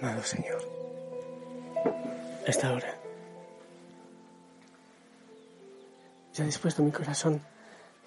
Amado Señor, esta hora ya dispuesto mi corazón,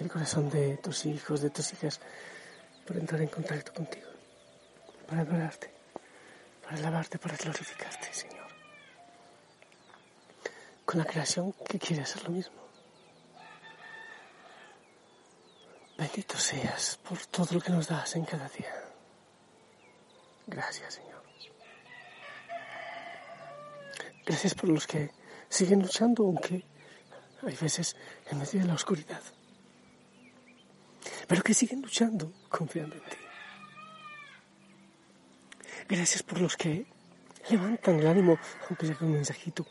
el corazón de tus hijos, de tus hijas, para entrar en contacto contigo, para adorarte, para alabarte, para glorificarte, Señor. Con la creación que quiere hacer lo mismo. Bendito seas por todo lo que nos das en cada día. Gracias, Señor. Gracias por los que siguen luchando, aunque hay veces en medio de la oscuridad, pero que siguen luchando confiando en ti. Gracias por los que levantan el ánimo, aunque sea con un mensajito,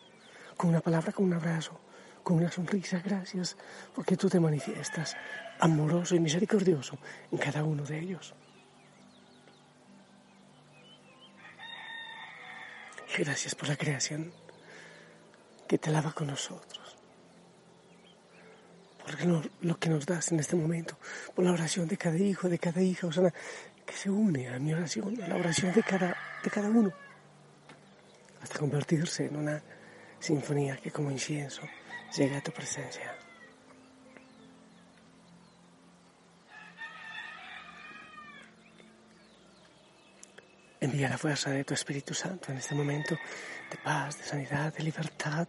con una palabra, con un abrazo, con una sonrisa. Gracias porque tú te manifiestas amoroso y misericordioso en cada uno de ellos. Gracias por la creación que te lava con nosotros. Por lo que nos das en este momento, por la oración de cada hijo, de cada hija, sea, que se une a mi oración, a la oración de cada, de cada uno, hasta convertirse en una sinfonía que como incienso llega a tu presencia. Envía la fuerza de tu Espíritu Santo en este momento de paz, de sanidad, de libertad,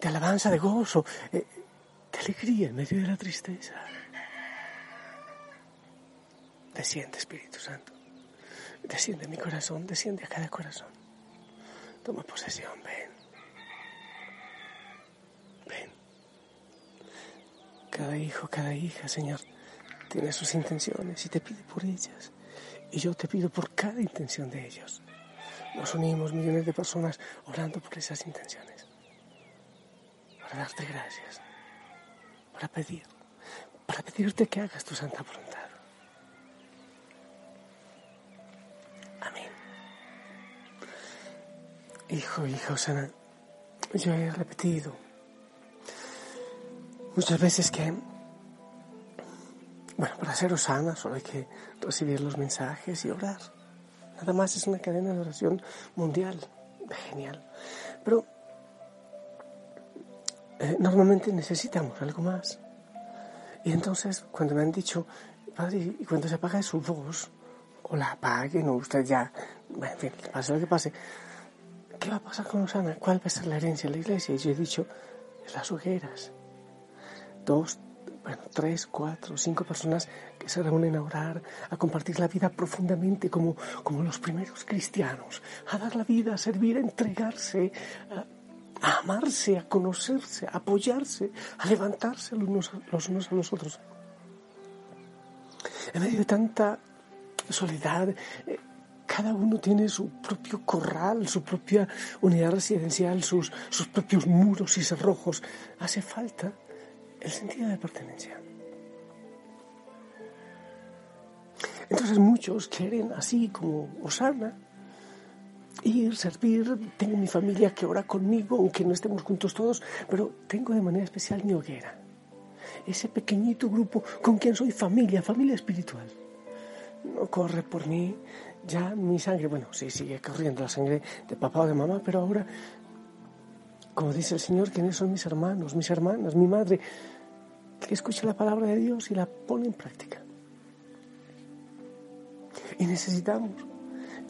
de alabanza, de gozo, eh, de alegría en medio de la tristeza. Desciende, Espíritu Santo. Desciende mi corazón, desciende a cada corazón. Toma posesión, ven. Ven. Cada hijo, cada hija, Señor, tiene sus intenciones y te pide por ellas. Y yo te pido por cada intención de ellos. Nos unimos millones de personas orando por esas intenciones. Para darte gracias. Para pedir. Para pedirte que hagas tu santa voluntad. Amén. Hijo, hija Osana, yo he repetido muchas veces que bueno, para ser Osana solo hay que recibir los mensajes y orar. Nada más es una cadena de oración mundial. Genial. Pero eh, normalmente necesitamos algo más. Y entonces, cuando me han dicho, Padre, y cuando se apaga su voz, o la apaguen, o usted ya, bueno, en fin, pase lo que pase, ¿qué va a pasar con Osana? ¿Cuál va a ser la herencia de la iglesia? Y yo he dicho, las hogueras. Dos, bueno, tres, cuatro, cinco personas que se reúnen a orar, a compartir la vida profundamente como, como los primeros cristianos, a dar la vida, a servir, a entregarse, a, amarse, a conocerse, a apoyarse, a levantarse los unos, a los otros. En medio de tanta soledad, eh, cada uno tiene su propio corral, su propia unidad residencial, sus, sus propios muros y cerrojos. Hace falta el sentido de pertenencia. Entonces muchos quieren, así como Osana, ir, servir. Tengo mi familia que ora conmigo, aunque no estemos juntos todos, pero tengo de manera especial mi hoguera. Ese pequeñito grupo con quien soy familia, familia espiritual. No corre por mí ya mi sangre, bueno, sí sigue corriendo la sangre de papá o de mamá, pero ahora como dice el Señor, ¿quiénes son mis hermanos, mis hermanas, mi madre? Que escucha la palabra de Dios y la pone en práctica. Y necesitamos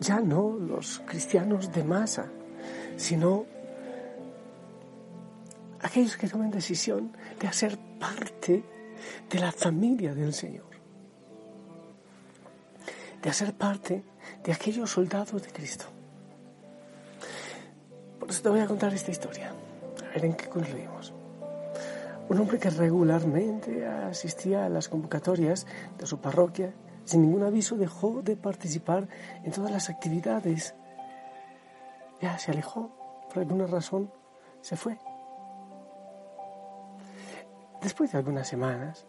ya no los cristianos de masa, sino aquellos que tomen decisión de hacer parte de la familia del Señor, de hacer parte de aquellos soldados de Cristo. Por eso te voy a contar esta historia, a ver en qué concluimos. Un hombre que regularmente asistía a las convocatorias de su parroquia, sin ningún aviso dejó de participar en todas las actividades. Ya se alejó, por alguna razón se fue. Después de algunas semanas,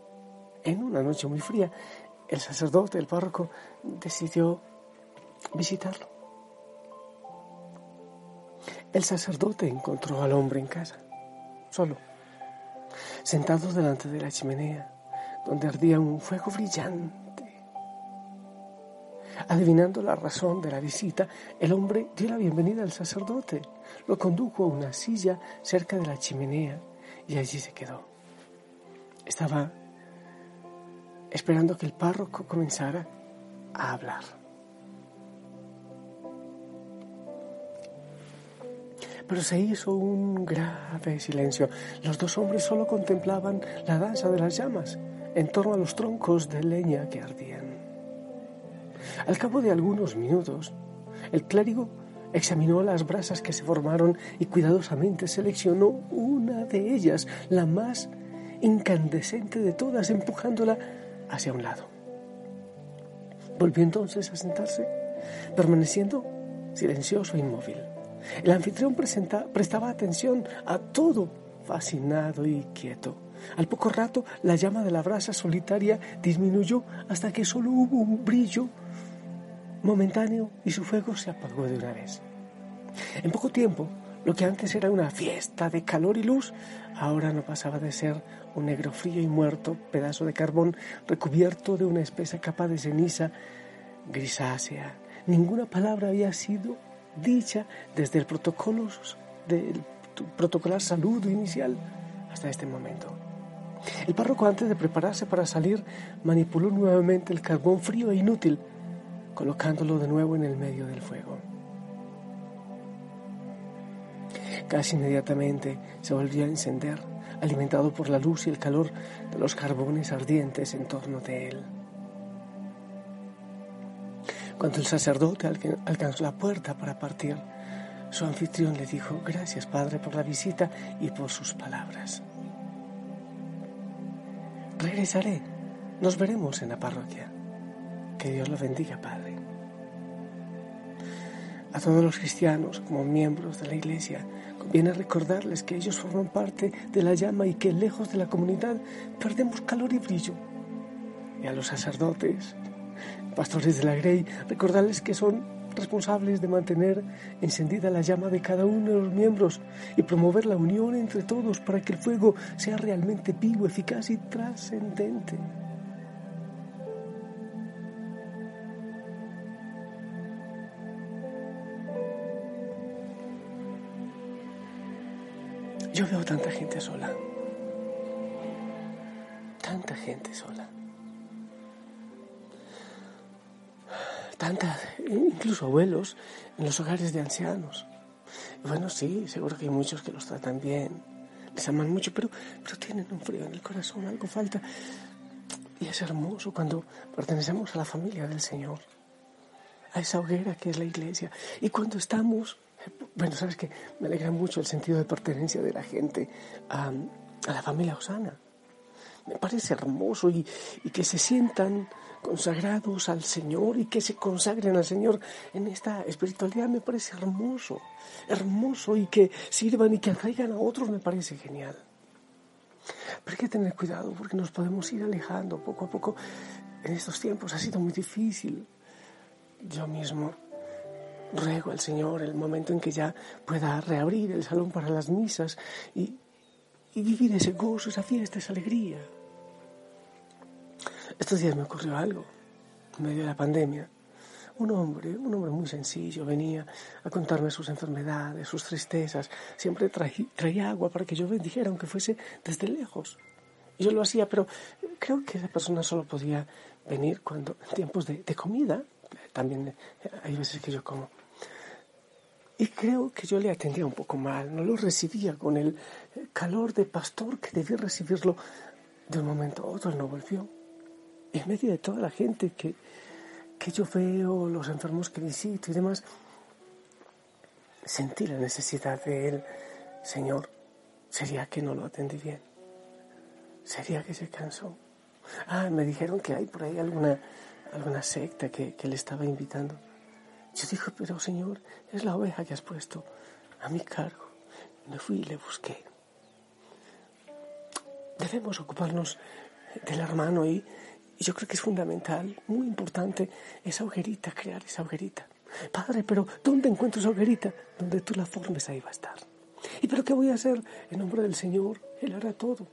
en una noche muy fría, el sacerdote, el párroco, decidió visitarlo. El sacerdote encontró al hombre en casa, solo, sentado delante de la chimenea, donde ardía un fuego brillante. Adivinando la razón de la visita, el hombre dio la bienvenida al sacerdote, lo condujo a una silla cerca de la chimenea y allí se quedó. Estaba esperando que el párroco comenzara a hablar. Pero se hizo un grave silencio. Los dos hombres solo contemplaban la danza de las llamas en torno a los troncos de leña que ardían. Al cabo de algunos minutos, el clérigo examinó las brasas que se formaron y cuidadosamente seleccionó una de ellas, la más incandescente de todas, empujándola hacia un lado. Volvió entonces a sentarse, permaneciendo silencioso e inmóvil. El anfitrión prestaba atención a todo, fascinado y quieto. Al poco rato, la llama de la brasa solitaria disminuyó hasta que solo hubo un brillo momentáneo y su fuego se apagó de una vez. En poco tiempo, lo que antes era una fiesta de calor y luz, ahora no pasaba de ser un negro frío y muerto pedazo de carbón recubierto de una espesa capa de ceniza grisácea. Ninguna palabra había sido dicha desde el protocolo del protocolar saludo inicial hasta este momento. El párroco antes de prepararse para salir manipuló nuevamente el carbón frío e inútil, colocándolo de nuevo en el medio del fuego. Casi inmediatamente se volvió a encender, alimentado por la luz y el calor de los carbones ardientes en torno de él. Cuando el sacerdote alcanzó la puerta para partir, su anfitrión le dijo, gracias Padre por la visita y por sus palabras. Regresaré, nos veremos en la parroquia. Que Dios lo bendiga, Padre. A todos los cristianos, como miembros de la Iglesia, conviene recordarles que ellos forman parte de la llama y que lejos de la comunidad perdemos calor y brillo. Y a los sacerdotes, pastores de la Grey, recordarles que son responsables de mantener encendida la llama de cada uno de los miembros y promover la unión entre todos para que el fuego sea realmente vivo, eficaz y trascendente. Yo veo tanta gente sola. Tanta gente sola. Tanta, incluso abuelos en los hogares de ancianos. Bueno, sí, seguro que hay muchos que los tratan bien, les aman mucho, pero, pero tienen un frío en el corazón, algo falta. Y es hermoso cuando pertenecemos a la familia del Señor, a esa hoguera que es la iglesia. Y cuando estamos bueno, sabes que me alegra mucho el sentido de pertenencia de la gente a, la familia Osana. Me parece hermoso y, que se sientan consagrados al Señor y que se consagren al Señor en esta espiritualidad me parece hermoso, hermoso y que sirvan y que atraigan a otros me parece genial. Pero hay que tener cuidado porque nos podemos ir alejando poco a poco. En estos tiempos ha sido muy difícil. Yo mismo ruego al Señor el momento en que ya pueda reabrir el salón para las misas y, vivir ese gozo, esa fiesta, esa alegría. Estos días me ocurrió algo, en medio de la pandemia. Un hombre, un hombre muy sencillo, venía a contarme sus enfermedades, sus tristezas. Siempre traía, agua para que yo bendijera, aunque fuese desde lejos. Y yo lo hacía, pero creo que esa persona solo podía venir cuando en tiempos de comida. También hay veces que yo como y creo que yo le atendía un poco mal, no lo recibía con el calor de pastor que debía recibirlo de un momento a otro. No volvió. Y en medio de toda la gente que, que yo veo, los enfermos que visito y demás, sentí la necesidad de él. Señor, ¿sería que no lo atendí bien? ¿Sería que se cansó? Ah, me dijeron que hay por ahí alguna, alguna secta que, que le estaba invitando. Yo dije, pero Señor, es la oveja que has puesto a mi cargo. Me fui y le busqué. Debemos ocuparnos del hermano y, yo creo que es fundamental, muy importante, esa hoguerita, crear esa hoguerita. Padre, pero ¿dónde encuentro esa hoguerita? Donde tú la formes, ahí va a estar. ¿Y pero qué voy a hacer? En nombre del Señor, Él hará todo.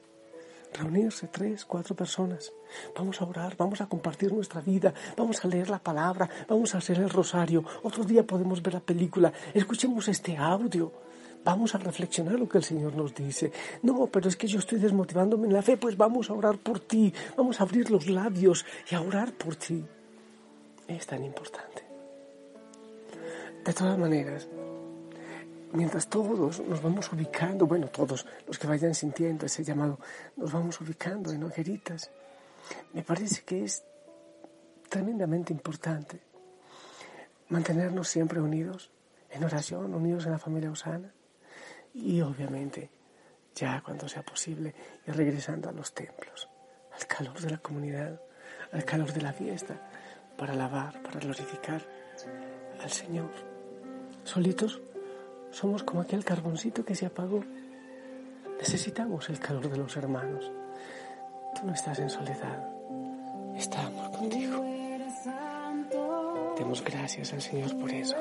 Reunirse tres, cuatro personas. Vamos a orar, vamos a compartir nuestra vida, vamos a leer la palabra, vamos a hacer el rosario. Otro día podemos ver la película. Escuchemos este audio. Vamos a reflexionar lo que el Señor nos dice. No, pero es que yo estoy desmotivándome en la fe, pues vamos a orar por ti. Vamos a abrir los labios y a orar por ti. Es tan importante. De todas maneras, mientras todos nos vamos ubicando, bueno, todos los que vayan sintiendo ese llamado, nos vamos ubicando en hogueritas, me parece que es tremendamente importante mantenernos siempre unidos en oración, unidos en la familia Osana y obviamente ya cuando sea posible ir regresando a los templos, al calor de la comunidad, al calor de la fiesta, para alabar, para glorificar al Señor. Solitos somos como aquel carboncito que se apagó. Necesitamos el calor de los hermanos. Tú no estás en soledad. Estamos contigo. Demos gracias al Señor por eso.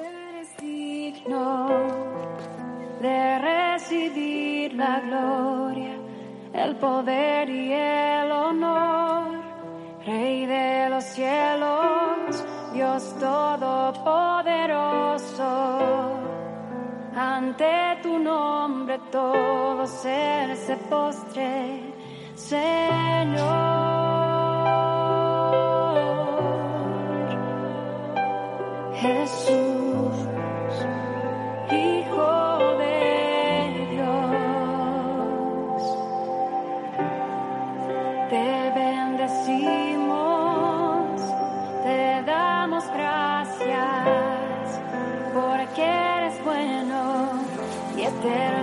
De recibir la gloria, el poder y el honor, Rey de los cielos, Dios todopoderoso ante tu nombre todo ser se postre, Señor. Y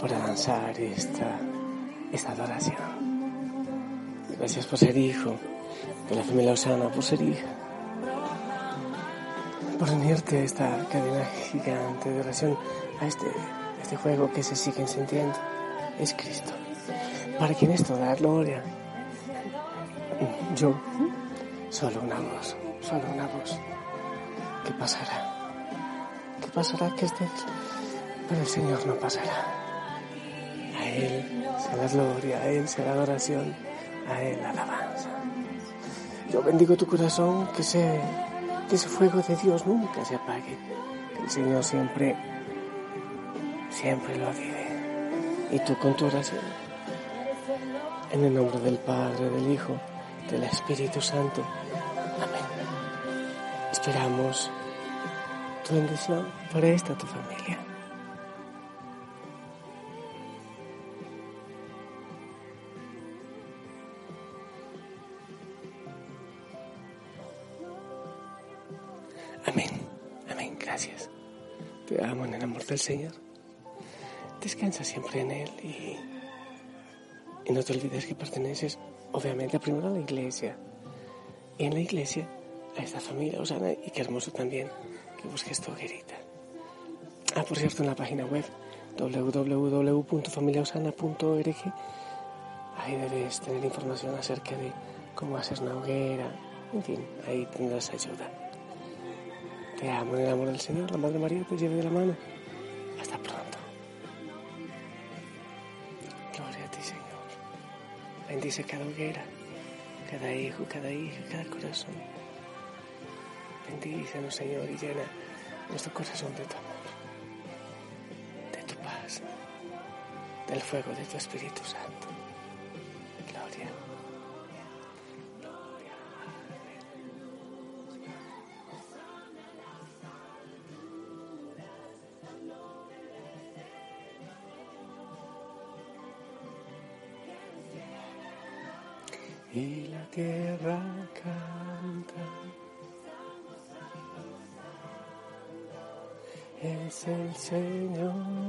para danzar esta, esta adoración. Gracias por ser hijo de la familia Osana, por ser hija. Por unirte a esta cadena gigante de oración, a este, este juego que se sigue sintiendo. Es Cristo. Para quien es toda gloria. Yo, solo una voz, solo una voz. ¿Qué pasará? ¿Qué pasará? Que este pero el Señor no pasará. Él sea la gloria, a Él sea la adoración, a Él la alabanza. Yo bendigo tu corazón, que, se, que ese fuego de Dios nunca se apague. Que el Señor siempre, siempre lo avive. Y tú con tu oración. En el nombre del Padre, del Hijo, del Espíritu Santo. Amén. Esperamos tu bendición para esta tu familia. Gracias. Te amo en el amor del Señor. Descansa siempre en Él y, y no te olvides que perteneces, obviamente, primero a la iglesia. Y en la iglesia a esta familia Osana y qué hermoso también que busques tu hoguerita. Ah, por cierto, en la página web www.familiaosana.org Ahí debes tener información acerca de cómo hacer una hoguera. En fin, ahí tendrás ayuda. Te amo en el amor del Señor. La Madre María te lleve de la mano. Hasta pronto. Gloria a ti, Señor. Bendice cada hoguera, cada hijo, cada hija, cada corazón. Bendícenos, Señor, y llena nuestro corazón de tu amor, de tu paz, del fuego de tu Espíritu Santo. Y la tierra canta. Es el Señor.